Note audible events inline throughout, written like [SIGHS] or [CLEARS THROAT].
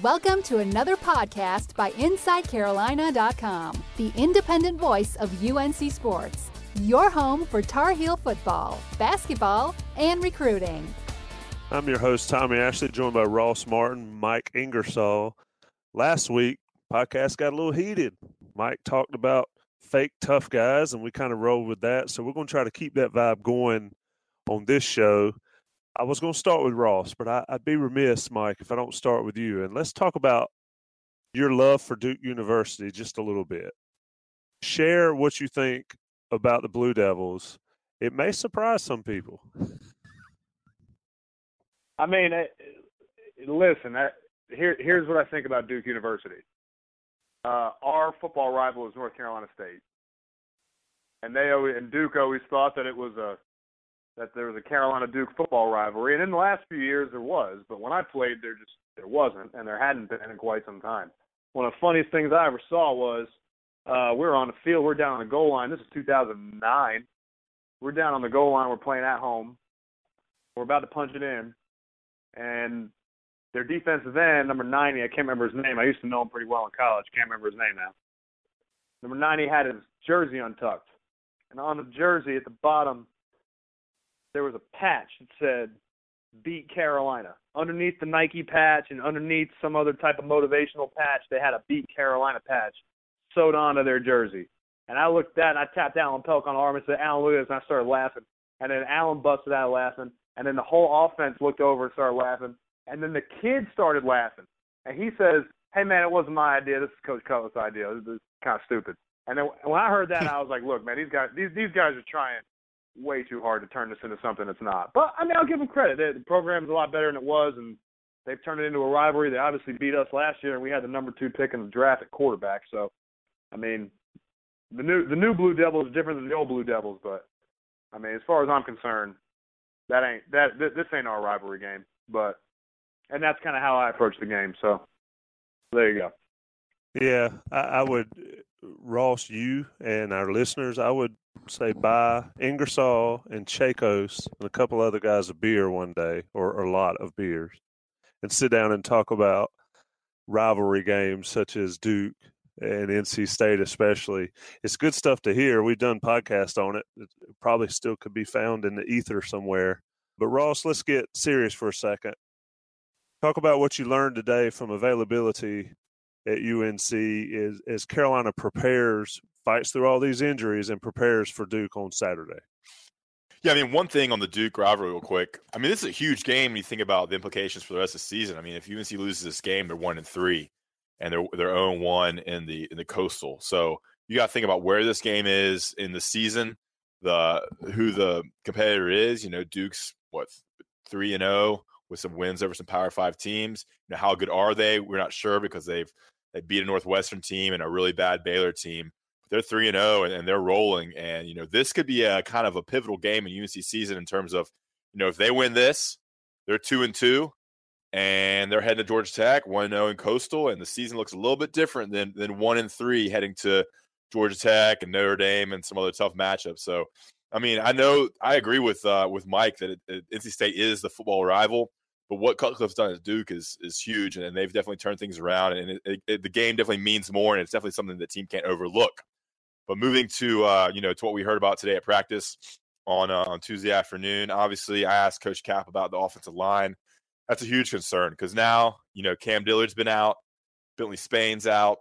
Welcome to another podcast by InsideCarolina.com, the independent voice of UNC Sports. Your home for Tar Heel football, basketball, and recruiting. I'm your host, Tommy Ashley, joined by Ross Martin, Mike Ingersoll. Last week, podcast got a little heated. Mike talked about fake tough guys, and we kind of rolled with that. So we're going to try to keep that vibe going on this show. I was going to start with Ross, but I, would be remiss, Mike, if I don't start with you. And let's talk about your love for Duke University just a little bit. Share what you think about the Blue Devils. It may surprise some people. I mean, eh, eh, listen. Eh, here, here's what I think about Duke University. Uh, our football rival is North Carolina State, and they always, and Duke always thought that it was a that there was a Carolina Duke football rivalry, and in the last few years there was, but when I played, there just there wasn't, and there hadn't been in quite some time. One of the funniest things I ever saw was uh, we were on the field, we're down on the goal line. This is 2009. We're down on the goal line. We're playing at home. We're about to punch it in, and their defensive end, number 90, I can't remember his name. I used to know him pretty well in college. Can't remember his name now. Number 90 had his jersey untucked, and on the jersey at the bottom there was a patch that said beat Carolina. Underneath the Nike patch and underneath some other type of motivational patch, they had a beat Carolina patch sewed onto their jersey. And I looked at that and I tapped Alan Pelc on the arm and said, Alan, look at this. And I started laughing. And then Alan busted out laughing. And then the whole offense looked over and started laughing. And then the kids started laughing. And he says, Hey, man, it wasn't my idea. This is Coach Cutcliffe's idea. This is kind of stupid. And then when I heard that, I was like, Look, man, these guys, these these guys are trying way too hard to turn this into something it's not. But I mean, I'll give them credit. The program's a lot better than it was, and they've turned it into a rivalry. They obviously beat us last year, and we had the number two pick in the draft at quarterback. So, I mean, the new the new Blue Devils is different than the old Blue Devils, but I mean, as far as I'm concerned, that ain't that this ain't our rivalry game. But and that's kind of how I approach the game. So there you go. Yeah, I, I would, Ross, you and our listeners, I would say buy Ingersoll and Chacos and a couple other guys a beer one day or a lot of beers and sit down and talk about rivalry games such as Duke and NC State especially. It's good stuff to hear. We've done podcasts on it. It probably still could be found in the ether somewhere. But Ross, let's get serious for a second. Talk about what you learned today from availability at UNC is as Carolina prepares fights through all these injuries and prepares for Duke on Saturday. Yeah, I mean, one thing on the Duke rivalry, real quick. I mean, this is a huge game when you think about the implications for the rest of the season. I mean, if UNC loses this game, they're one and three, and they're they're own one in the in the Coastal. So you got to think about where this game is in the season, the who the competitor is. You know, Duke's what three and zero with some wins over some Power Five teams. You know, how good are they? We're not sure because they've they beat a Northwestern team and a really bad Baylor team they're three and zero, oh and they're rolling. And you know, this could be a kind of a pivotal game in UNC season in terms of, you know, if they win this, they're two and two, and they're heading to Georgia Tech, one zero oh in Coastal, and the season looks a little bit different than than one and three heading to Georgia Tech and Notre Dame and some other tough matchups. So, I mean, I know I agree with uh, with Mike that it, it, NC State is the football rival. But what Cutcliffe's done at Duke is is huge, and they've definitely turned things around. And it, it, the game definitely means more, and it's definitely something the team can't overlook. But moving to uh, you know to what we heard about today at practice on uh, on Tuesday afternoon, obviously I asked Coach Cap about the offensive line. That's a huge concern because now you know Cam Dillard's been out, Bentley Spain's out,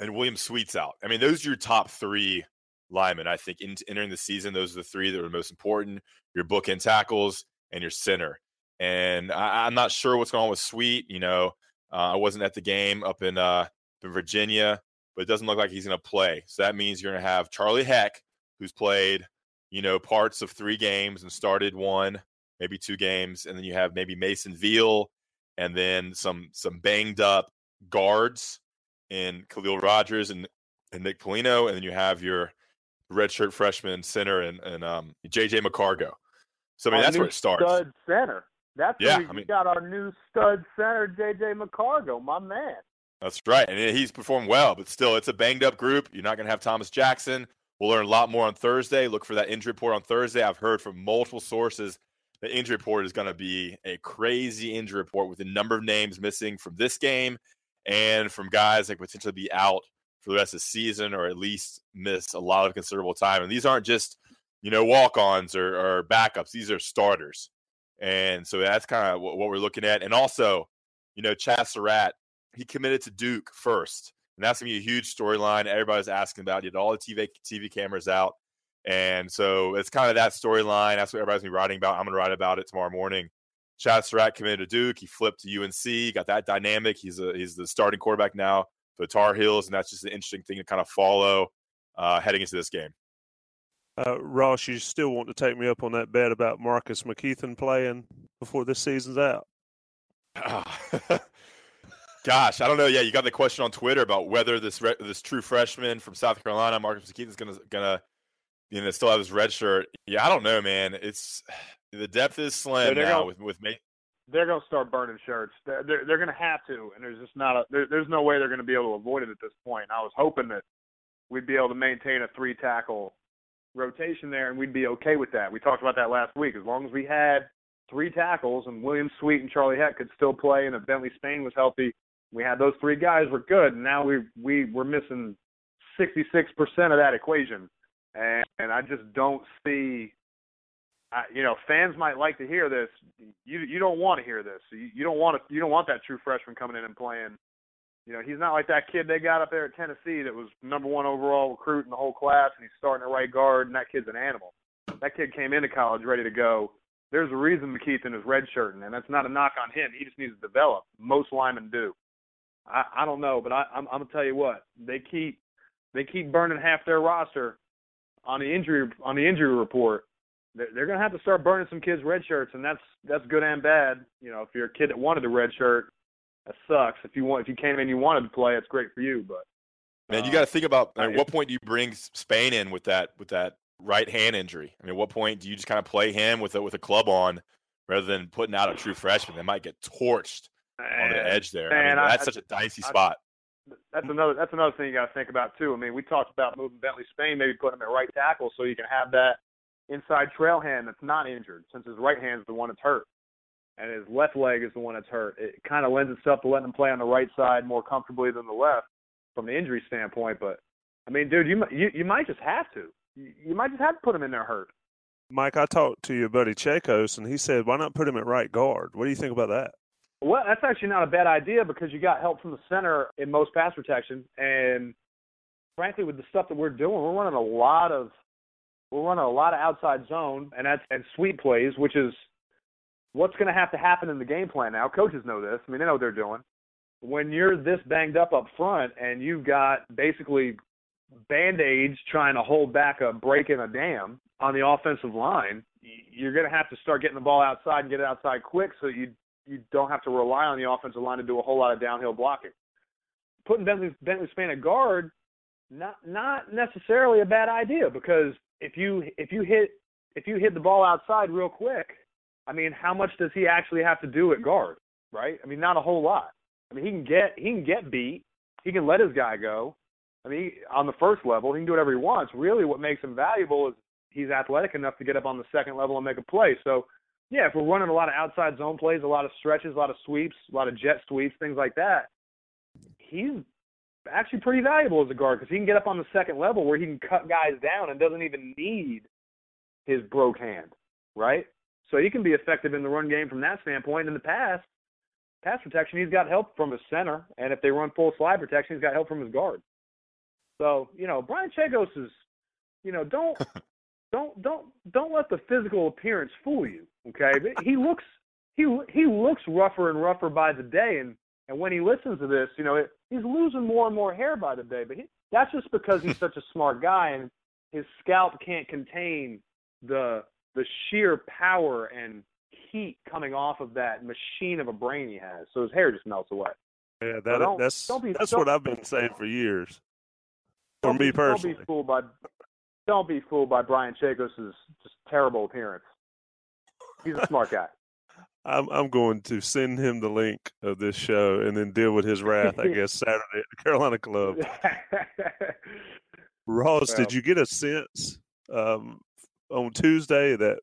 and William Sweet's out. I mean, those are your top three linemen. I think in, entering the season, those are the three that are most important: your bookend tackles and your center. And I, am not sure what's going on with Sweet. You know, uh, I wasn't at the game up in uh, in Virginia but it doesn't look like he's going to play. So that means you're going to have Charlie Heck, who's played, you know, parts of three games and started one maybe two games, and then you have maybe Mason Veal, and then some some banged up guards in Khalil Rogers and, and Nick Polino, and then you have your redshirt freshman center and, and um, JJ McCargo. So I mean, that's where it starts. Stud center. That's Yeah, where we I mean- got our new stud center, JJ McCargo, my man. That's right, and he's performed well, but still, it's a banged up group. You're not going to have Thomas Jackson. We'll learn a lot more on Thursday. Look for that injury report on Thursday. I've heard from multiple sources the injury report is going to be a crazy injury report with a number of names missing from this game and from guys that could potentially be out for the rest of the season or at least miss a lot of considerable time. And these aren't just, you know, walk ons or, or backups, these are starters. And so that's kind of what, what we're looking at. And also, you know, Chaz Surratt, he committed to Duke first. And that's going to be a huge storyline. Everybody's asking about. He all the TV, TV cameras out. And so it's kind of that storyline. That's what everybody's going to be writing about. I'm going to write about it tomorrow morning. Chaz Surratt committed to Duke. He flipped to UNC. Got that dynamic. He's a, he's the starting quarterback now for the Tar Heels, and that's just an interesting thing to kind of follow uh, heading into this game. Uh, Ross, you still want to take me up on that bet about Marcus McKeithen playing before this season's out? [LAUGHS] Gosh, I don't know. Yeah, you got the question on Twitter about whether this re- this true freshman from South Carolina, Marcus McKeithen, is gonna gonna you know still have his red shirt. Yeah, I don't know, man. It's [SIGHS] the depth is slim they're now gonna- with with me. They're going to start burning shirts. They're, they're, they're going to have to, and there's just not a there, there's no way they're going to be able to avoid it at this point. I was hoping that we'd be able to maintain a three tackle rotation there, and we'd be okay with that. We talked about that last week. As long as we had three tackles and William Sweet and Charlie Heck could still play, and if Bentley Spain was healthy, we had those three guys. We're good. And now we we we're missing 66% of that equation, and, and I just don't see. I, you know, fans might like to hear this. You you don't want to hear this. You, you don't want to. You don't want that true freshman coming in and playing. You know, he's not like that kid they got up there at Tennessee that was number one overall recruit in the whole class, and he's starting at right guard, and that kid's an animal. That kid came into college ready to go. There's a reason McKeithen is redshirting, and that's not a knock on him. He just needs to develop. Most linemen do. I, I don't know, but I, I'm, I'm gonna tell you what they keep they keep burning half their roster on the injury on the injury report. They're, they're gonna have to start burning some kids' red shirts, and that's that's good and bad. You know, if you're a kid that wanted a red shirt, that sucks. If you want, if you came in and you wanted to play, it's great for you. But Man, you uh, got to think about I mean, I- what point do you bring Spain in with that with that right hand injury? I mean, at what point do you just kind of play him with a with a club on rather than putting out a true freshman? They might get torched on the edge there. I mean, that's I- such a dicey spot. that's another that's another thing you got to think about too. I mean, we talked about moving Bentley Spain, maybe putting him at right tackle so you can have that inside trail hand that's not injured, since his right hand's the one that's hurt, and his left leg is the one that's hurt. It kind of lends itself to letting him play on the right side more comfortably than the left from the injury standpoint. But I mean, dude, you you you might just have to. You, you might just have to put him in there hurt. Mike, I talked to your buddy Chacos, and he said, why not put him at right guard? What do you think about that? Well, that's actually not a bad idea because you got help from the center in most pass protection, and frankly, with the stuff that we're doing, we're running a lot of we're running a lot of outside zone and that's and sweep plays, which is what's going to have to happen in the game plan now. Coaches know this. I mean, they know what they're doing. When you're this banged up up front and you've got basically band aids trying to hold back a break in a dam on the offensive line, you're going to have to start getting the ball outside and get it outside quick so you you don't have to rely on the offensive line to do a whole lot of downhill blocking. Putting Bentley Bentley Spain at guard, not not necessarily a bad idea because if you if you hit if you hit the ball outside real quick, I mean, how much does he actually have to do at guard? Right? I mean, not a whole lot. I mean, he can get he can get beat. He can let his guy go. I mean, on the first level, he can do whatever he wants. Really, what makes him valuable is he's athletic enough to get up on the second level and make a play. So, yeah, if we're running a lot of outside zone plays, a lot of stretches, a lot of sweeps, a lot of jet sweeps, things like that, he's actually pretty valuable as a guard because he can get up on the second level where he can cut guys down and doesn't even need his broke hand, right? So he can be effective in the run game from that standpoint. In the past, pass protection, he's got help from his center, and if they run full slide protection, he's got help from his guard. So you know, Brian Chacos is, you know, don't [LAUGHS] don't don't don't let the physical appearance fool you. Okay, But he looks he he looks rougher and rougher by the day, and and when he listens to this, you know, it, he's losing more and more hair by the day. But he, that's just because he's [LAUGHS] such a smart guy, and his scalp can't contain the the sheer power and heat coming off of that machine of a brain he has. So his hair just melts away. Yeah, So that, don't- that's don't be- that's what I've been saying for years. For me be, personally, Don't be fooled by don't be fooled by Brian Chacos' just terrible appearance. He's a smart guy. [LAUGHS] [LAUGHS] I'm I'm going to send him the link of this show and then deal with his wrath. I guess Saturday at the Carolina Club. [LAUGHS] Ross, Well- did you get a sense um, on Tuesday that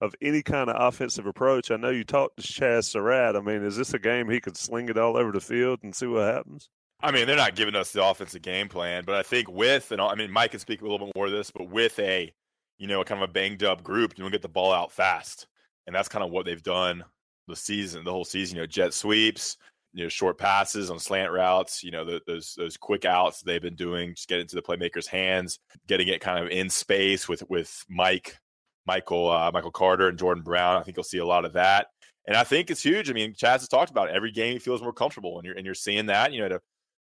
of any kind of offensive approach? I know you talked to Chaz Surratt. I mean, is this a game he could sling it all over the field and see what happens? I mean, they're not giving us the offensive game plan, but I think with and I mean, Mike can speak a little bit more of this, but with a you know kind of a banged up group, you don't get the ball out fast, and that's kind of what they've done the season, the whole season. You know, jet sweeps, you know, short passes on slant routes. You know, the, those those quick outs they've been doing, just get into the playmaker's hands, getting it kind of in space with with Mike, Michael, uh, Michael Carter, and Jordan Brown. I think you'll see a lot of that. And I think it's huge. I mean, Chaz has talked about it. every game he feels more comfortable, and you're and you're seeing that. You know, to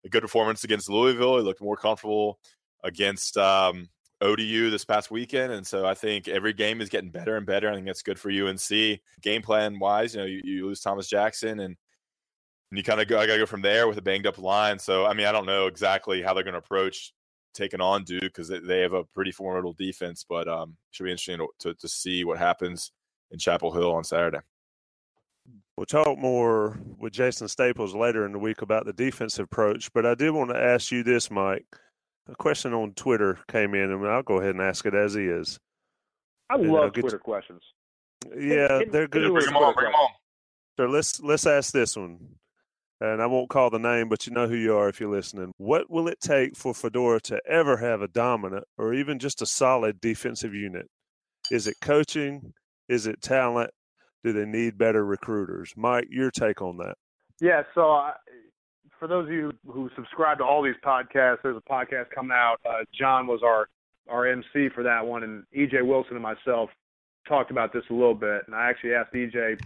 a good performance against Louisville. He looked more comfortable against um, ODU this past weekend, and so I think every game is getting better and better. I think that's good for UNC. Game plan wise, you know, you, you lose Thomas Jackson, and, and you kind of go. I got to go from there with a banged up line. So I mean, I don't know exactly how they're going to approach taking on Duke because they, they have a pretty formidable defense, but um, should be interesting to, to, to see what happens in Chapel Hill on Saturday. We'll talk more with Jason Staples later in the week about the defensive approach, but I did want to ask you this, Mike. A question on Twitter came in, and I'll go ahead and ask it as is. I Yeah, love get- Twitter questions. Yeah, hit- they're good. me with Bring a them on, bring them on. So let's let's ask this one, and I won't call the name, but you know who you are if you're listening. What will it take for Fedora to ever have a dominant or even just a solid defensive unit? Is it coaching? Is it talent? Do they need better recruiters? Mike, your take on that? Yeah, so uh, for those of you who subscribe to all these podcasts, there's a podcast coming out. Uh, John was our our MC for that one, and EJ Wilson and myself talked about this a little bit. And I actually asked EJ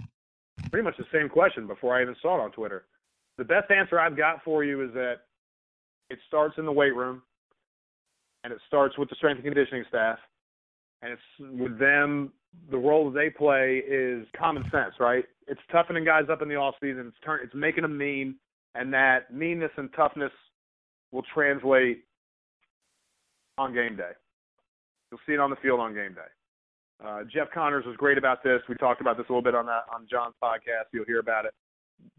pretty much the same question before I even saw it on Twitter. The best answer I've got for you is that it starts in the weight room, and it starts with the strength and conditioning staff, and it's with them. The role they play is common sense, right? It's toughening guys up in the off season. It's turn, it's making them mean, and that meanness and toughness will translate on game day. You'll see it on the field on game day. Uh, Jeff Connors was great about this. We talked about this a little bit on that on John's podcast. You'll hear about it.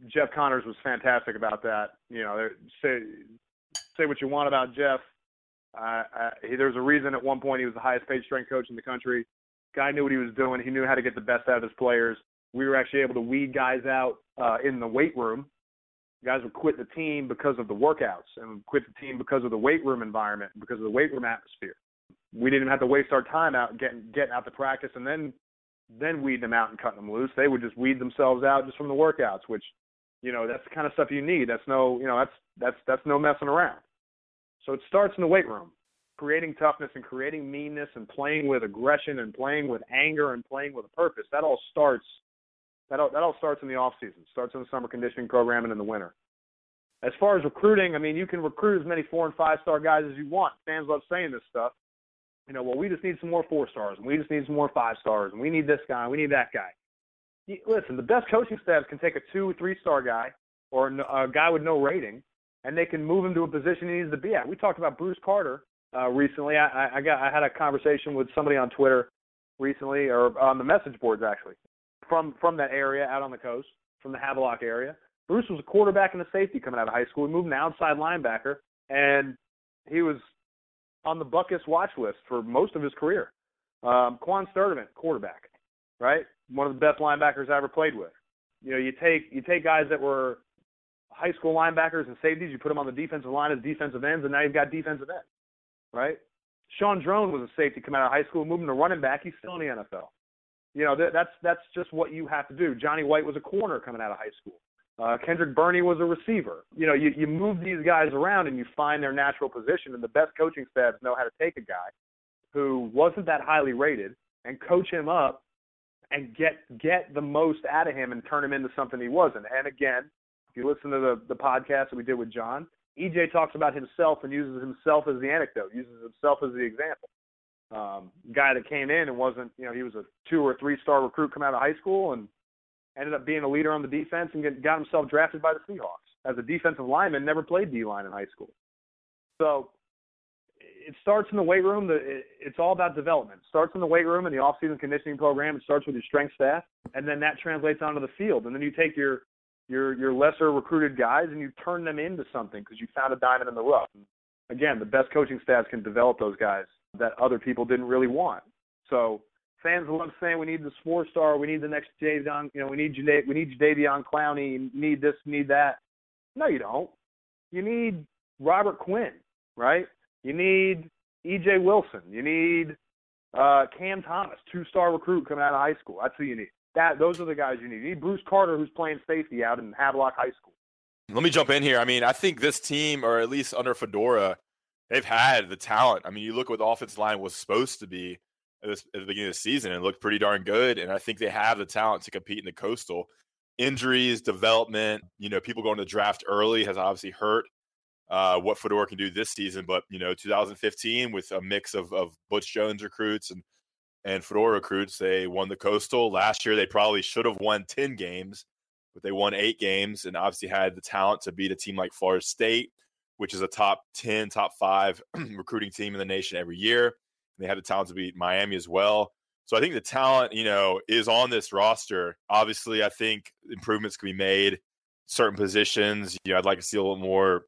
Jeff Connors was fantastic about that. You know, say say what you want about Jeff. Uh, he, there's a reason at one point he was the highest paid strength coach in the country. Guy knew what he was doing. He knew how to get the best out of his players. We were actually able to weed guys out uh, in the weight room. Guys would quit the team because of the workouts and quit the team because of the weight room environment, because of the weight room atmosphere. We didn't have to waste our time out getting getting out to practice and then then weed them out and cutting them loose. They would just weed themselves out just from the workouts, which you know that's the kind of stuff you need. That's no you know that's that's that's no messing around. So it starts in the weight room, creating toughness and creating meanness and playing with aggression and playing with anger and playing with a purpose. That all starts that all, that all starts in the off season. Starts in the summer conditioning program and in the winter. As far as recruiting, I mean, you can recruit as many four and five star guys as you want. Fans love saying this stuff. You know, well, we just need some more four stars, and we just need some more five stars, and we need this guy, and we need that guy. Listen, the best coaching staffs can take a two, three star guy or a guy with no rating, and they can move him to a position he needs to be at. We talked about Bruce Carter uh, recently. I, I, got I had a conversation with somebody on Twitter recently, or on the message boards actually, from from that area out on the coast, from the Havelock area. Bruce was a quarterback and a safety coming out of high school. He moved an outside linebacker, and he was on the Butkus watch list for most of his career. Um, Quan Sturdivant, quarterback, right? One of the best linebackers I ever played with. You know, you take you take guys that were high school linebackers and safeties, you put them on the defensive line as defensive ends, and now you've got defensive ends, right? Sean Draughn was a safety coming out of high school, moving to running back. He's still in the NFL. You know, that, that's that's just what you have to do. Johnny White was a corner coming out of high school. Uh, Kendrick Burney was a receiver. You know, you, you move these guys around and you find their natural position, and the best coaching staffs know how to take a guy who wasn't that highly rated and coach him up and get get the most out of him and turn him into something he wasn't. And again, if you listen to the the podcast that we did with John, EJ talks about himself and uses himself as the anecdote, uses himself as the example. um, guy that came in and wasn't, you know, he was a two or three star recruit coming out of high school and ended up being a leader on the defense and got himself drafted by the Seahawks as a defensive lineman. Never played D line in high school, so it starts in the weight room. It's all about development. It starts in the weight room and the off-season conditioning program. It starts with your strength staff, and then that translates onto the field. And then you take your your your lesser recruited guys and you turn them into something because you found a diamond in the rough. And again, the best coaching staffs can develop those guys that other people didn't really want. So fans love saying we need the four star, we need the next Jadeveon, you know, we need Jada, we need Jadeveon Clowney, need this, need that. No, you don't. You need Robert Quinn, right? You need EJ Wilson. You need uh, Cam Thomas, two star recruit coming out of high school. That's who you need. That those are the guys you need. You need Bruce Carter, who's playing safety out in Havelock High School. Let me jump in here. I mean, I think this team, or at least under Fedora, they've had the talent. I mean, you look at what the offensive line was supposed to be this, at the beginning of the season and looked pretty darn good. And I think they have the talent to compete in the coastal. Injuries, development, you know, people going to draft early has obviously hurt uh, what Fedora can do this season. But you know, 2015 with a mix of, of Butch Jones recruits and and Fedora recruits, they won the Coastal last year. They probably should have won 10 games, but they won eight games and obviously had the talent to beat a team like Florida State, which is a top 10, top five [CLEARS THROAT] recruiting team in the nation every year. They had the talent to beat Miami as well. So I think the talent, you know, is on this roster. Obviously, I think improvements can be made. Certain positions, you know, I'd like to see a little more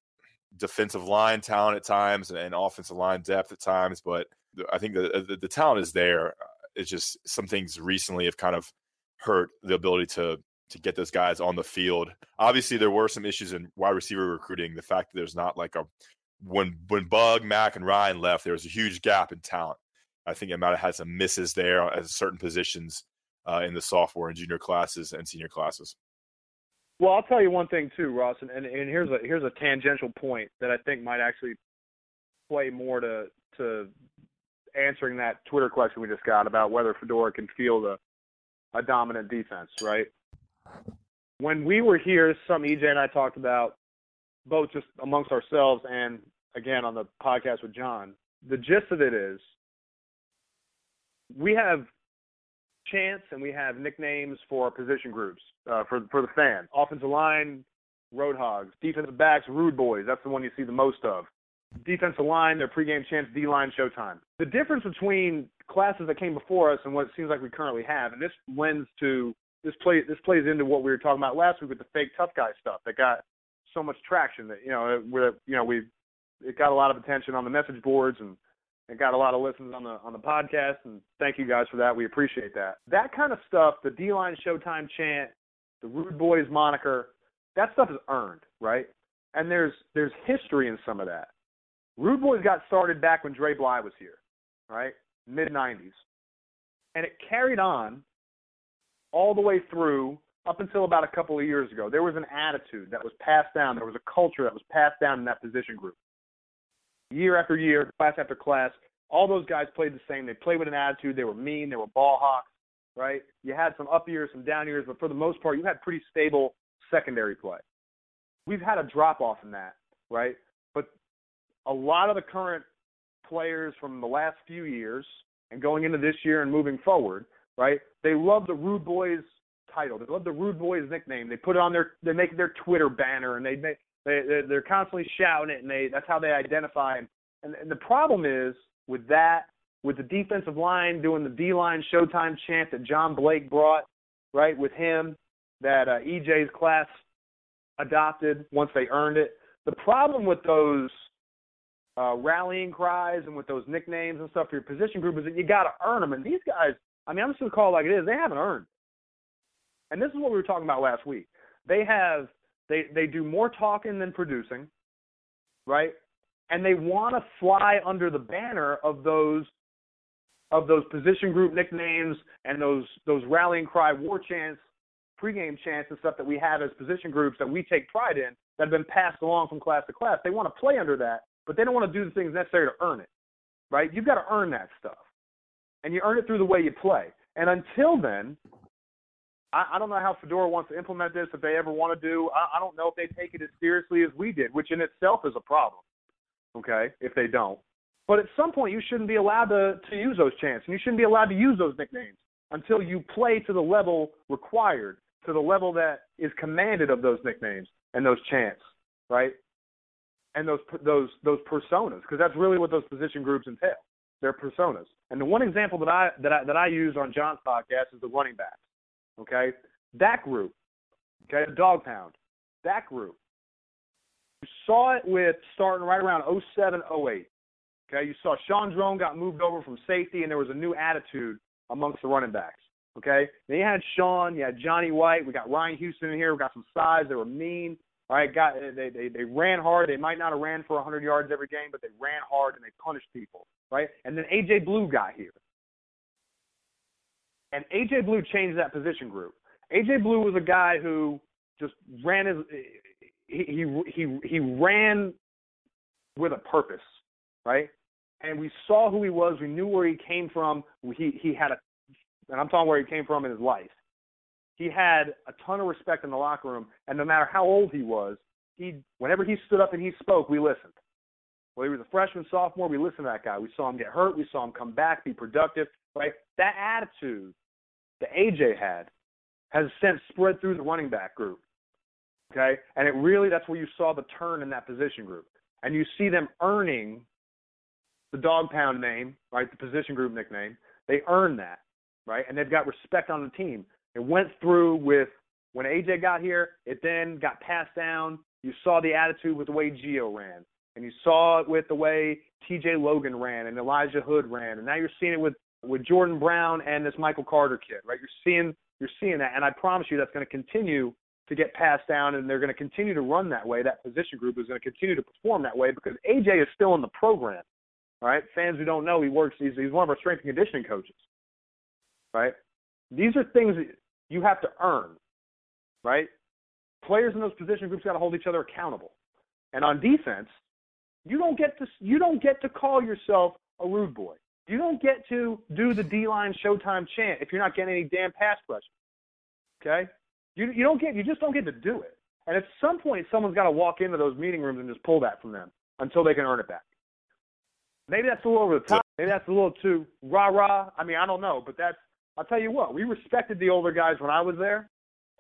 defensive line talent at times and, and offensive line depth at times, but I think the, uh, the, the talent is there. Uh, it's just some things recently have kind of hurt the ability to to get those guys on the field. Obviously, there were some issues in wide receiver recruiting. The fact that there's not like a when when Bug, Mack, and Ryan left, there was a huge gap in talent. I think have had some misses there at certain positions uh, in the sophomore and junior classes and senior classes. Well, I'll tell you one thing too, Ross, and, and, and here's a here's a tangential point that I think might actually play more to to answering that Twitter question we just got about whether Fedora can field a a dominant defense, right? When we were here, some EJ and I talked about both just amongst ourselves and again on the podcast with John. The gist of it is we have chants and we have nicknames for position groups uh, for for the fan. Offensive line, road Roadhogs. Defensive backs, Rude Boys. That's the one you see the most of. Defensive line, their pregame chants, D line, Showtime. The difference between classes that came before us and what it seems like we currently have, and this lends to this play this plays into what we were talking about last week with the fake tough guy stuff that got so much traction that you know where you know we it got a lot of attention on the message boards and and got a lot of listens on the on the podcast and thank you guys for that. We appreciate that. That kind of stuff the d line showtime chant the rude boys moniker that stuff is earned right? And there's there's history in some of that. Rude boys got started back when Dre Bly was here right? Mid 90s and it carried on all the way through up until about a couple of years ago. There was an attitude that was passed down. There was a culture that was passed down in that position group year after year, class after class. All those guys played the same. They played with an attitude. They were mean. They were ball hawks, right? You had some up years, some down years, but for the most part, you had pretty stable secondary play. We've had a drop off in that, right? But a lot of the current players from the last few years and going into this year and moving forward, right? They love the Rude Boys title. They love the Rude Boys nickname. They put it on their they make their Twitter banner and they make they they're constantly shouting it, and they that's how they identify. And, and, and the problem is with that, with the defensive line doing the D line Showtime chant that John Blake brought, right with him, that uh, EJ's class adopted once they earned it. The problem with those uh, rallying cries and with those nicknames and stuff for your position group is that you got to earn them. And these guys, I mean, I'm just going to call it like it is. They haven't earned. And this is what we were talking about last week. They have they they do more talking than producing, right? And they want to fly under the banner of those of those position group nicknames and those those rallying cry war chants, pregame chants and stuff that we have as position groups that we take pride in that have been passed along from class to class. They want to play under that, but they don't want to do the things necessary to earn it. Right? You've got to earn that stuff. And you earn it through the way you play. And until then, I, I don't know how Fedora wants to implement this. If they ever want to do, I, I don't know if they take it as seriously as we did, which in itself is a problem. Okay, if they don't, But at some point, you shouldn't be allowed to, to use those chants, and you shouldn't be allowed to use those nicknames until you play to the level required, to the level that is commanded of those nicknames and those chants, right? And those those those personas, because that's really what those position groups entail. They're personas. And the one example that I that I that I use on John's podcast is the running backs. Okay, that group, okay, the dog pound, that group. You saw it with starting right around 07, 08. Okay, you saw Sean Draughn got moved over from safety, and there was a new attitude amongst the running backs. Okay, then you had Sean, you had Johnny White, we got Ryan Houston in here, we got some size. They were mean. All right, got they they they ran hard. They might not have ran for 100 yards every game, but they ran hard and they punished people. Right, and then AJ Blue got here, and AJ Blue changed that position group. AJ Blue was a guy who just ran his he he he, he ran with a purpose, right? And we saw who he was. We knew where he came from. He he had a, and I'm talking where he came from in his life. He had a ton of respect in the locker room, and no matter how old he was, he whenever he stood up and he spoke, we listened. Well, he was a freshman, sophomore. We listened to that guy. We saw him get hurt. We saw him come back, be productive. Right? That attitude that AJ had has since spread through the running back group. Okay, and it really that's where you saw the turn in that position group, and you see them earning the dog pound name, right? The position group nickname. They earn that, right? And they've got respect on the team. It went through with when AJ got here. It then got passed down. You saw the attitude with the way Gio ran, and you saw it with the way T.J. Logan ran and Elijah Hood ran, and now you're seeing it with with Jordan Brown and this Michael Carter kid, right? You're seeing you're seeing that, and I promise you that's going to continue to get passed down, and they're going to continue to run that way. That position group is going to continue to perform that way because AJ is still in the program. Right? Fans who don't know, he works. He's, he's one of our strength and conditioning coaches. Right? These are things that you have to earn. Right? Players in those position groups got to hold each other accountable. And on defense, you don't get to you don't get to call yourself a rude boy. You don't get to do the D line Showtime chant if you're not getting any damn pass pressure. Okay? You you don't get you just don't get to do it. And at some point, someone's got to walk into those meeting rooms and just pull that from them until they can earn it back. Maybe that's a little over the top. Maybe that's a little too rah rah. I mean, I don't know, but that's. I'll tell you what. We respected the older guys when I was there.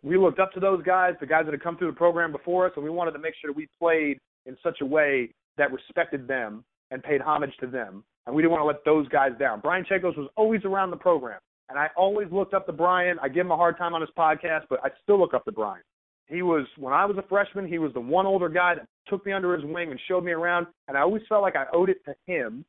We looked up to those guys, the guys that had come through the program before us, and we wanted to make sure that we played in such a way that respected them and paid homage to them. And we didn't want to let those guys down. Brian Chacos was always around the program. And I always looked up to Brian. I give him a hard time on his podcast, but I still look up to Brian. He was when I was a freshman, he was the one older guy that took me under his wing and showed me around, and I always felt like I owed it to him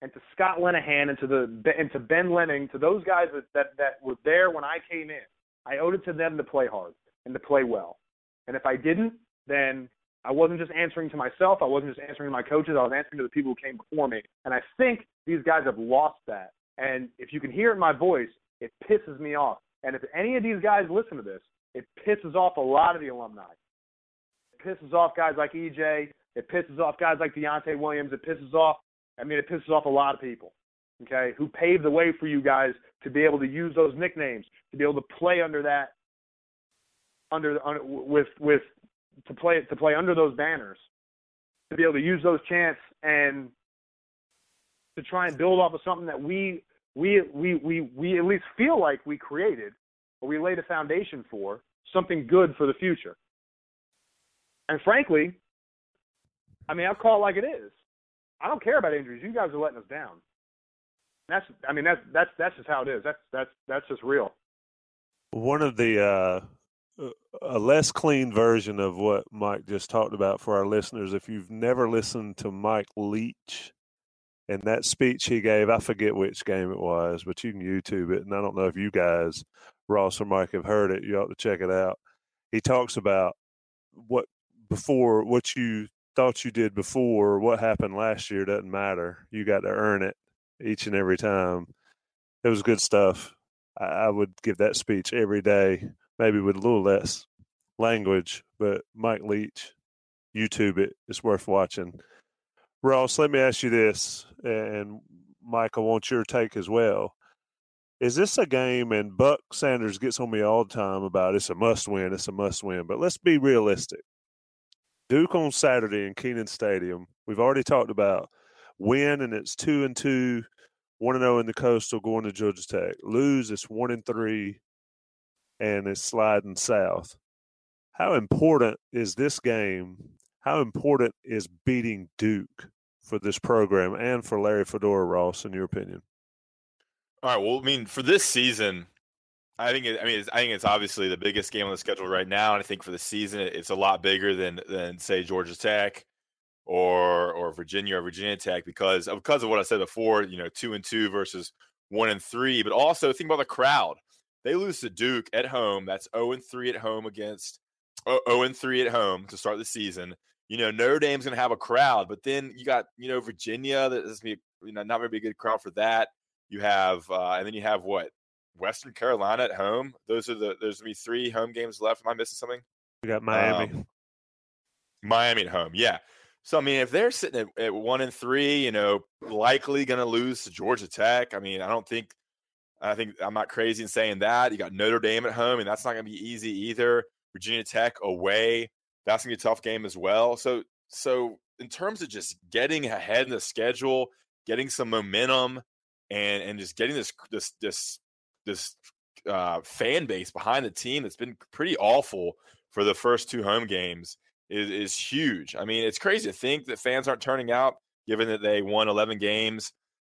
and to Scott Lenahan and to the and to Ben Lenning, to those guys that, that that were there when I came in. I owed it to them to play hard and to play well. And if I didn't, then I wasn't just answering to myself. I wasn't just answering to my coaches. I was answering to the people who came before me. And I think these guys have lost that. And if you can hear it in my voice, it pisses me off. And if any of these guys listen to this, it pisses off a lot of the alumni. It pisses off guys like EJ. It pisses off guys like Deunta Williams. It pisses off, I mean, it pisses off a lot of people, okay, who paved the way for you guys to be able to use those nicknames, to be able to play under that, under, under with with to play to play under those banners, to be able to use those chants and to try and build off of something that we we we we we at least feel like we created or we laid a foundation for something good for the future. And frankly, I mean, I'll call it like it is. I don't care about injuries. You guys are letting us down. That's I mean that's that's that's just how it is. That's that's that's just real. One of the uh Uh, a less clean version of what Mike just talked about for our listeners. If you've never listened to Mike Leach and that speech he gave, I forget which game it was, but you can YouTube it. And I don't know if you guys, Ross or Mike, have heard it. You ought to check it out. He talks about what before, what you thought you did before, what happened last year doesn't matter. You got to earn it each and every time. It was good stuff. I would give that speech every day maybe with a little less language, but Mike Leach, YouTube it. It's worth watching. Ross, let me ask you this, and Mike, I want your take as well. Is this a game, and Buck Sanders gets on me all the time about it's a must win, it's a must win, but let's be realistic. Duke on Saturday in Kenan Stadium, we've already talked about Win and it's two and two, one and zero in the Coastal, going to Georgia Tech. Lose, it's one and three, and it's sliding south. How important is this game? How important is beating Duke for this program and for Larry Fedora, Ross, in your opinion? All right. Well, I mean, for this season, I think it, I mean I think it's obviously the biggest game on the schedule right now, and I think for the season it's a lot bigger than than say Georgia Tech or or Virginia or Virginia Tech because because of what I said before. You know, two and two versus one and three, but also think about the crowd. They lose to Duke at home. That's zero and three at home against zero and three at home to start the season. You know, Notre Dame's going to have a crowd, but then you got you know Virginia. That's going to be you know not very good crowd for that. You have uh, and then you have what Western Carolina at home. Those are the there's gonna be three home games left. Am I missing something? We got Miami. Um, Miami at home, yeah. So I mean, if they're sitting at, at one and three, you know, likely going to lose to Georgia Tech. I mean, I don't think, I think I'm not crazy in saying that. You got Notre Dame at home, and that's not going to be easy either. Virginia Tech away, that's going to be a tough game as well. So, so in terms of just getting ahead in the schedule, getting some momentum, and and just getting this this this this uh, fan base behind the team that's been pretty awful for the first two home games is, is huge. I mean, it's crazy to think that fans aren't turning out, given that they won 11 games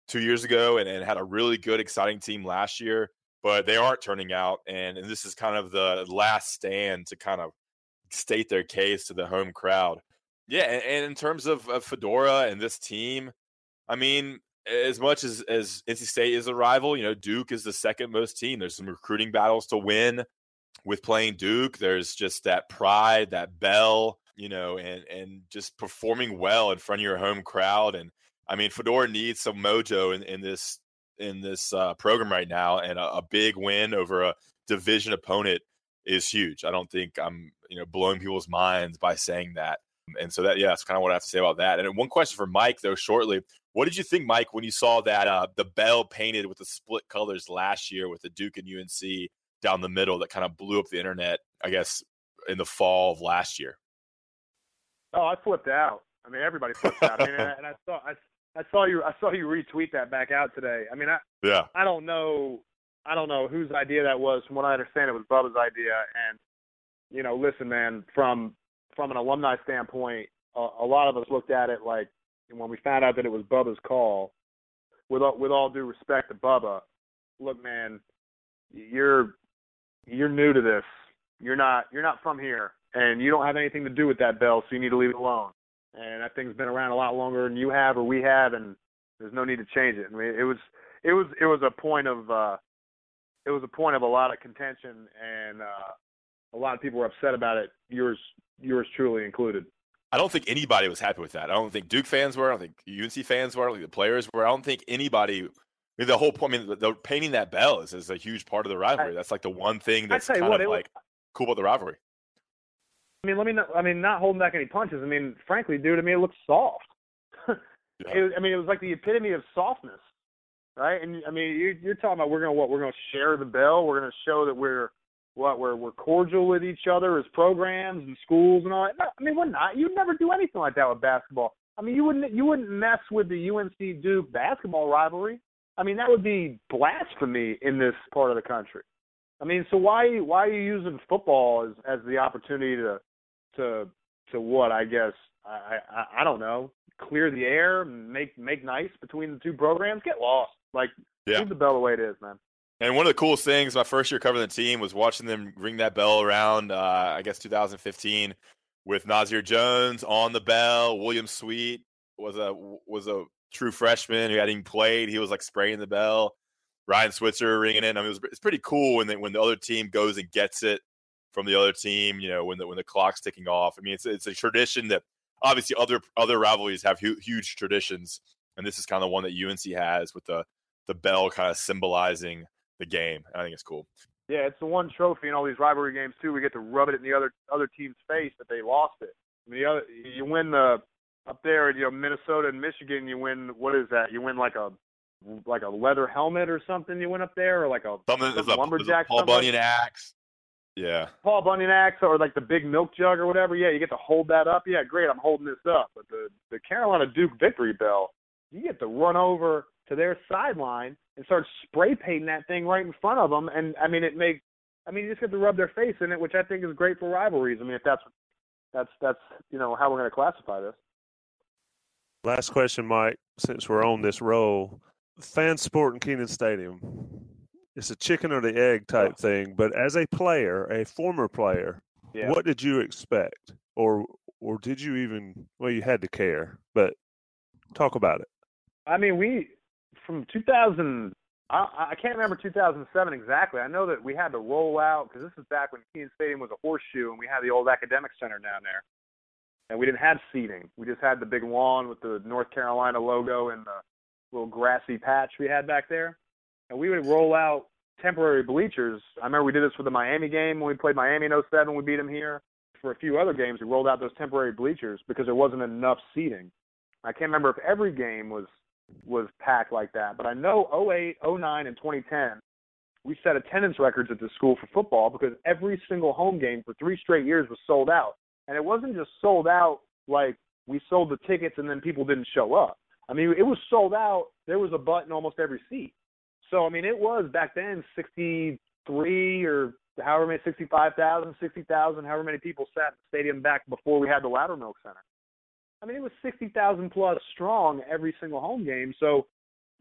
two years ago and, and had a really good, exciting team last year. But they aren't turning out, and, and this is kind of the last stand to kind of state their case to the home crowd. Yeah, and, and in terms of, of Fedora and this team, I mean, as much as as NC State is a rival, you know, Duke is the second most team. There's some recruiting battles to win with playing Duke. There's just that pride, that bell, you know, and and just performing well in front of your home crowd. And I mean, Fedora needs some mojo in, in this in this uh, program right now, and a, a big win over a division opponent is huge. I don't think I'm you know blowing people's minds by saying that. And so that yeah, that's kind of what I have to say about that. And one question for Mike though, shortly. What did you think, Mike, when you saw that uh, the bell painted with the split colors last year with the Duke and UNC down the middle that kind of blew up the internet? I guess in the fall of last year. Oh, I flipped out. I mean, everybody flipped out. I mean, [LAUGHS] and I saw I, I saw you I saw you retweet that back out today. I mean, I yeah. I don't know I don't know whose idea that was. From what I understand, it was Bubba's idea. And you know, listen, man, from from an alumni standpoint, a, a lot of us looked at it like when we found out that it was Bubba's call, with all, with all due respect to Bubba, look, man, you're you're new to this. You're not you're not from here, and you don't have anything to do with that bell, so you need to leave it alone. And that thing's been around a lot longer than you have or we have, and there's no need to change it. I mean, it was it was it was a point of uh, it was a point of a lot of contention, and uh, a lot of people were upset about it. Yours yours truly included. I don't think anybody was happy with that. I don't think Duke fans were. I don't think UNC fans were. I don't think the players were. I don't think anybody. I mean, the whole point. I mean, the, the painting that bell is, is a huge part of the rivalry. That's like the one thing that's kind what, of like was, cool about the rivalry. I mean, let me. Not, I mean, not holding back any punches. I mean, frankly, dude. I mean, it looks soft. yeah. it, I mean, it was like the epitome of softness, right? And I mean, you're, you're talking about we're gonna what? We're gonna share the bell. We're gonna show that we're what we're we're cordial with each other as programs and schools and all that. No, I mean, we're not. You'd never do anything like that with basketball. I mean, you wouldn't you wouldn't mess with the UNC Duke basketball rivalry. I mean, that would be blasphemy in this part of the country. I mean, so why why are you using football as as the opportunity to to to what? I guess I I, I don't know. Clear the air, make make nice between the two programs. Get lost. Like yeah. leave the bell the way it is, man. And one of the coolest things my first year covering the team was watching them ring that bell around, uh, I guess 2015, with Nazir Jones on the bell. William Sweet was a was a true freshman who hadn't played. He was like spraying the bell. Ryan Switzer ringing it. I mean, it was, it's pretty cool when they, when the other team goes and gets it from the other team. You know, when the when the clock's ticking off. I mean, it's it's a tradition that obviously other other rivalries have hu- huge traditions, and this is kind of one that UNC has with the the bell kind of symbolizing the game. I think it's cool. Yeah, it's the one trophy in all these rivalry games too. We get to rub it in the other other team's face that they lost it. I mean, the other, you win the up there, you know, Minnesota and Michigan. You win what is that? You win like a like a leather helmet or something. You win up there, or like a something some lumberjack. A Paul Bunyan axe. Yeah. Paul Bunyan axe, or like the big milk jug or whatever. Yeah, you get to hold that up. Yeah, great. I'm holding this up. But the the Carolina Duke victory bell you get to run over to their sideline and start spray painting that thing right in front of them. And I mean, it makes, I mean, you just get to rub their face in it, which I think is great for rivalries. I mean, if that's, that's, that's, you know, how we're going to classify this. Last question, Mike, since we're on this roll. Fan support in Kenan Stadium. It's a chicken or the egg type thing, but as a player, a former player, Yeah. what did you expect? Or or did you even well you had to care, but talk about it. I mean, we from 2000. I, I can't remember 2007 exactly. I know that we had to roll out because this is back when Kenan Stadium was a horseshoe and we had the old academic center down there, and we didn't have seating. We just had the big lawn with the North Carolina logo and the little grassy patch we had back there, and we would roll out temporary bleachers. I remember we did this for the Miami game when we played Miami in 07. We beat them here. For a few other games, we rolled out those temporary bleachers because there wasn't enough seating. I can't remember if every game was was packed like that, but I know 08, 09, and 2010 we set attendance records at the school for football because every single home game for three straight years was sold out, and it wasn't just sold out like we sold the tickets and then people didn't show up. I mean, it was sold out. There was a butt in almost every seat. So I mean, it was back then 63 or however many 65,000, 60,000, however many people sat in the stadium back before we had the Loudermilk Center. I mean, it was 60,000 plus strong every single home game. So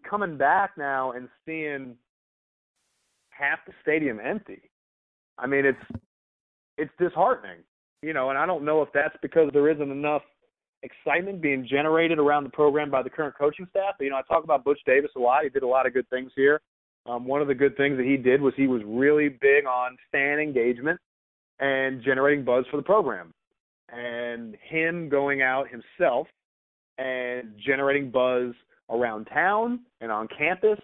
coming back now and seeing half the stadium empty, I mean, it's it's disheartening, you know. And I don't know if that's because there isn't enough excitement being generated around the program by the current coaching staff. You know, I talk about Butch Davis a lot. He did a lot of good things here. Um, one of the good things that he did was he was really big on fan engagement and generating buzz for the program and him going out himself and generating buzz around town and on campus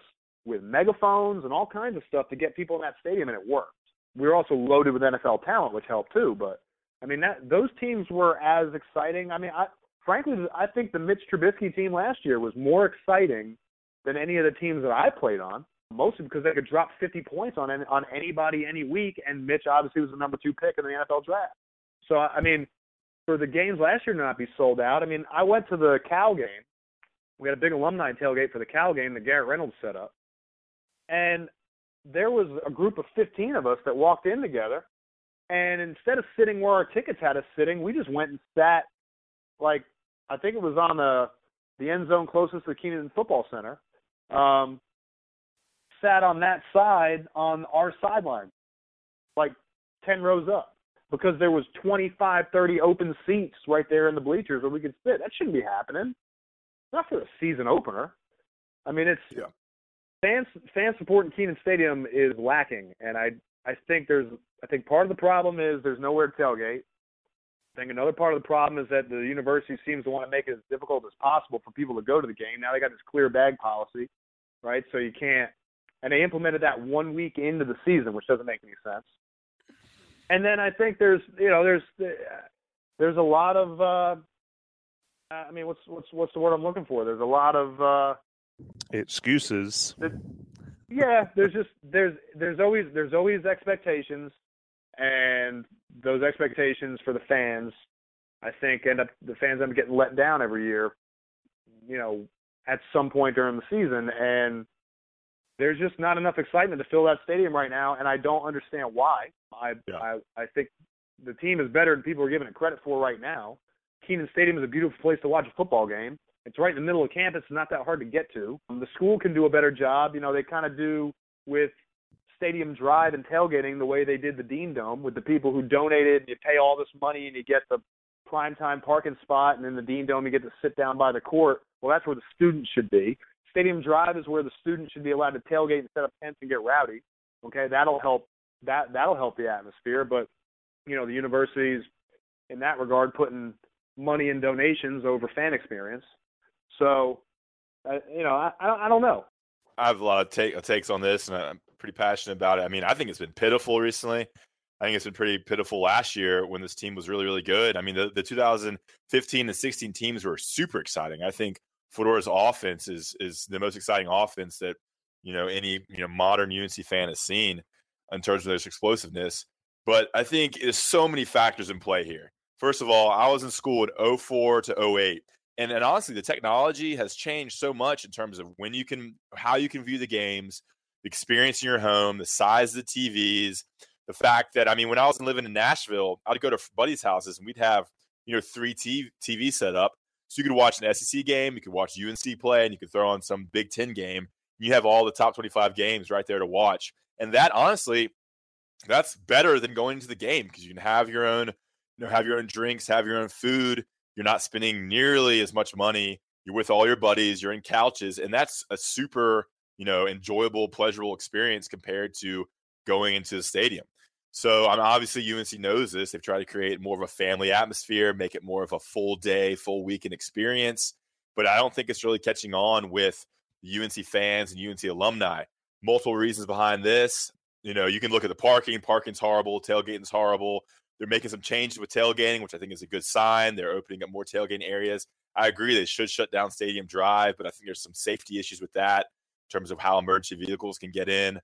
with megaphones and all kinds of stuff to get people in that stadium, and it worked. We were also loaded with NFL talent, which helped too. But I mean, that those teams were as exciting. I mean, I frankly, I think the Mitch Trubisky team last year was more exciting than any of the teams that I played on. Mostly because they could drop 50 points on on anybody any week, and Mitch obviously was the number two pick in the NFL draft. So I mean, for the games last year to not be sold out. I mean, I went to the Cal game. We had a big alumni tailgate for the Cal game that Garrett Reynolds set up. And there was a group of 15 of us that walked in together. And instead of sitting where our tickets had us sitting, we just went and sat like I think it was on the the end zone closest to the Kenan Football Center. Um, sat on that side on our sideline, like 10 rows up because there was 25, 30 open seats right there in the bleachers where we could sit. That shouldn't be happening. Not for a season opener. I mean, it's Yeah. fans fan support in Kenan Stadium is lacking, and I I think there's I think part of the problem is there's nowhere to tailgate. I think another part of the problem is that the university seems to want to make it as difficult as possible for people to go to the game. Now they got this clear bag policy, right? So you can't, and they implemented that one week into the season, which doesn't make any sense. And then I think there's, you know, there's there's a lot of, uh I mean, what's what's what's the word I'm looking for? There's a lot of, uh Excuses. yeah. There's just there's there's always there's always expectations, and those expectations for the fans, I think, end up the fans end up getting let down every year. You know, at some point during the season, and there's just not enough excitement to fill that stadium right now, and I don't understand why. I Yeah. I I think the team is better than people are giving it credit for right now. Kenan Stadium is a beautiful place to watch a football game. It's right in the middle of campus. It's not that hard to get to. The school can do a better job. You know, they kind of do with Stadium Drive and tailgating the way they did the Dean Dome with the people who donated. And you pay all this money and you get the primetime parking spot, and in the Dean Dome you get to sit down by the court. Well, that's where the students should be. Stadium Drive is where the students should be allowed to tailgate and set up tents and get rowdy. Okay, that'll help. That that'll help the atmosphere. But you know, the universities in that regard putting money and donations over fan experience. So, uh, you know, I, I don't- know. I have a lot of take, takes on this, and pretty passionate about it. I mean, I think it's been pitiful recently. I think it's been pretty pitiful last year when this team was really, really good. I mean, the, the 2015 and 16 teams were super exciting. I think Fedora's offense is is the most exciting offense that you know any you know modern UNC fan has seen in terms of this explosiveness. But I think there's so many factors in play here. First of all, I was in school at 04 to 08. And, and honestly, the technology has changed so much in terms of when you can, how you can view the games, the experience in your home, the size of the TVs, the fact that I mean, when I was living in Nashville, I'd go to buddies' houses and we'd have you know three TV, TV set up, so you could watch an SEC game, you could watch UNC play, and you could throw on some Big Ten game. You have all the top twenty-five games right there to watch, and that honestly, that's better than going to the game because you can have your own, you know, have your own drinks, have your own food. You're not spending nearly as much money. You're with all your buddies. You're in couches, and that's a super, you know, enjoyable, pleasurable experience compared to going into the stadium. So I'm obviously UNC knows this. They've tried to create more of a family atmosphere, make it more of a full day, full weekend experience. But I don't think it's really catching on with UNC fans and UNC alumni. Multiple reasons behind this. You know, you can look at the parking. Parking's horrible. Tailgating's horrible. They're making some changes with tailgating, which I think is a good sign. They're opening up more tailgating areas. I agree they should shut down Stadium Drive, but I think there's some safety issues with that terms of how emergency vehicles can get in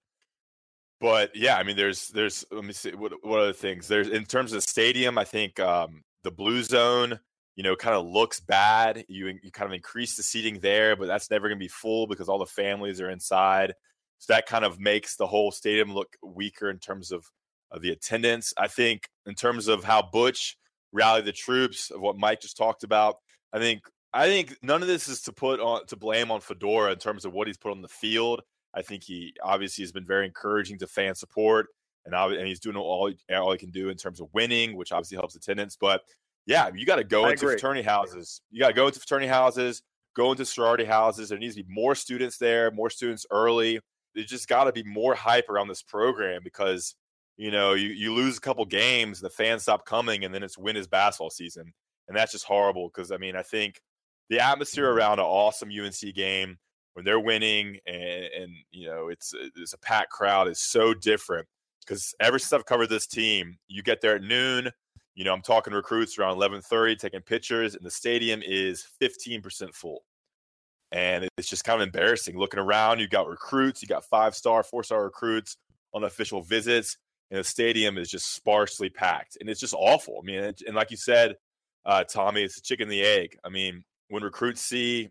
but yeah, I mean, there's there's let me see what what other things there's in terms of stadium. I think um, the blue zone, you know, kind of looks bad. You you kind of increase the seating there, but that's never going to be full because all the families are inside. So that kind of makes the whole stadium look weaker in terms of, of the attendance. I think in terms of how Butch rallied the troops of what Mike just talked about. I think I think none of this is to put on to blame on Fedora in terms of what he's put on the field. I think he obviously has been very encouraging to fan support, and and he's doing all he, all he can do in terms of winning, which obviously helps attendance. But yeah, you got to go I into agree. fraternity houses. You got to go into fraternity houses, go into sorority houses. There needs to be more students there, more students early. There's just got to be more hype around this program because you know you, you lose a couple games, the fans stop coming, and then it's win his basketball season, and that's just horrible. Because I mean, I think the atmosphere around an awesome UNC game when they're winning and, and you know it's it's a packed crowd is so different because ever since I've covered this team, you get there at noon. You know, I'm talking recruits around 11:30, taking pictures, and the stadium is 15% full. And it's just kind of embarrassing looking around. You got recruits, you got five star, four star recruits on official visits, and the stadium is just sparsely packed, and it's just awful. I mean, and like you said, uh, Tommy, it's the chicken and the egg. I mean, when recruits see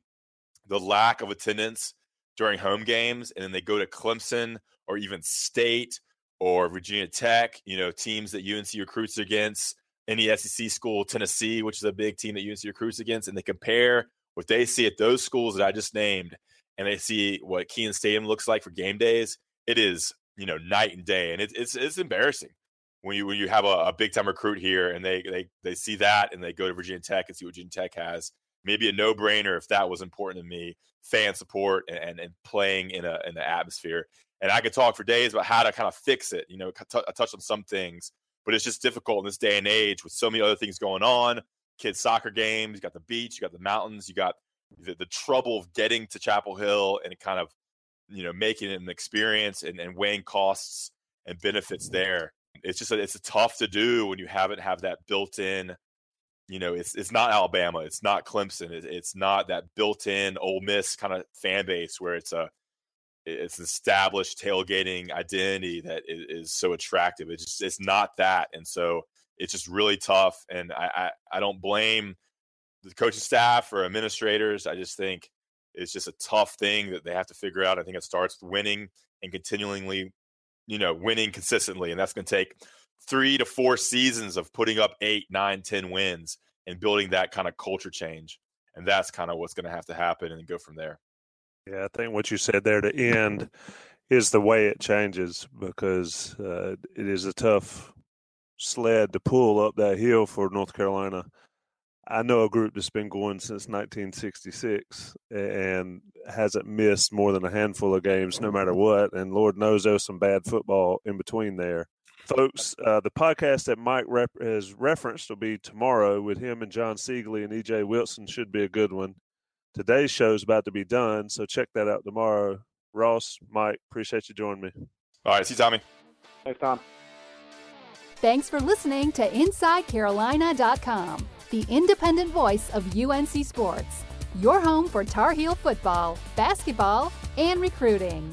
the lack of attendance during home games, and then they go to Clemson or even State or Virginia Tech, you know, teams that UNC recruits against, any SEC school, Tennessee, which is a big team that UNC recruits against, and they compare what they see at those schools that I just named, and they see what Kenan Stadium looks like for game days. It is, you know, night and day, and it, it's it's embarrassing when you when you have a, a big time recruit here, and they they they see that, and they go to Virginia Tech and see what Virginia Tech has, maybe a no brainer if that was important to me. Fan support and, and, and playing in a in the atmosphere. And I could talk for days about how to kind of fix it. You know, I touch on some things, but it's just difficult in this day and age with so many other things going on. Kids soccer games, you got the beach, you got the mountains, you got the, the trouble of getting to Chapel Hill and kind of you know making it an experience and, and weighing costs and benefits there. It's just a, it's a tough to do when you haven't have that built in you know, it's it's not Alabama, it's not Clemson, it, it's not that built-in Ole Miss kind of fan base where it's a it's established tailgating identity that is, is, so attractive. It's just it's not that, and so it's just really tough. And I, I I don't blame the coaching staff or administrators. I just think it's just a tough thing that they have to figure out. I think it starts with winning and continually, you know, winning consistently, and that's going to take three to four seasons of putting up eight, nine, ten wins and building that kind of culture change. And that's kind of what's going to have to happen and go from there. Yeah, I think what you said there to end is the way it changes because uh, it is a tough sled to pull up that hill for North Carolina. I know a group that's been going since 1966 and hasn't missed more than a handful of games, no matter what. And Lord knows there's some bad football in between there folks. Uh, the podcast that Mike rep- has referenced will be tomorrow with him and John Siegley and EJ Wilson. Should be a good one. Today's show is about to be done, so check that out tomorrow. Ross, Mike, appreciate you joining me. All right, see you, Tommy. Thanks, Tom. Thanks for listening to InsideCarolina.com, the independent voice of UNC Sports, your home for Tar Heel football, basketball, and recruiting.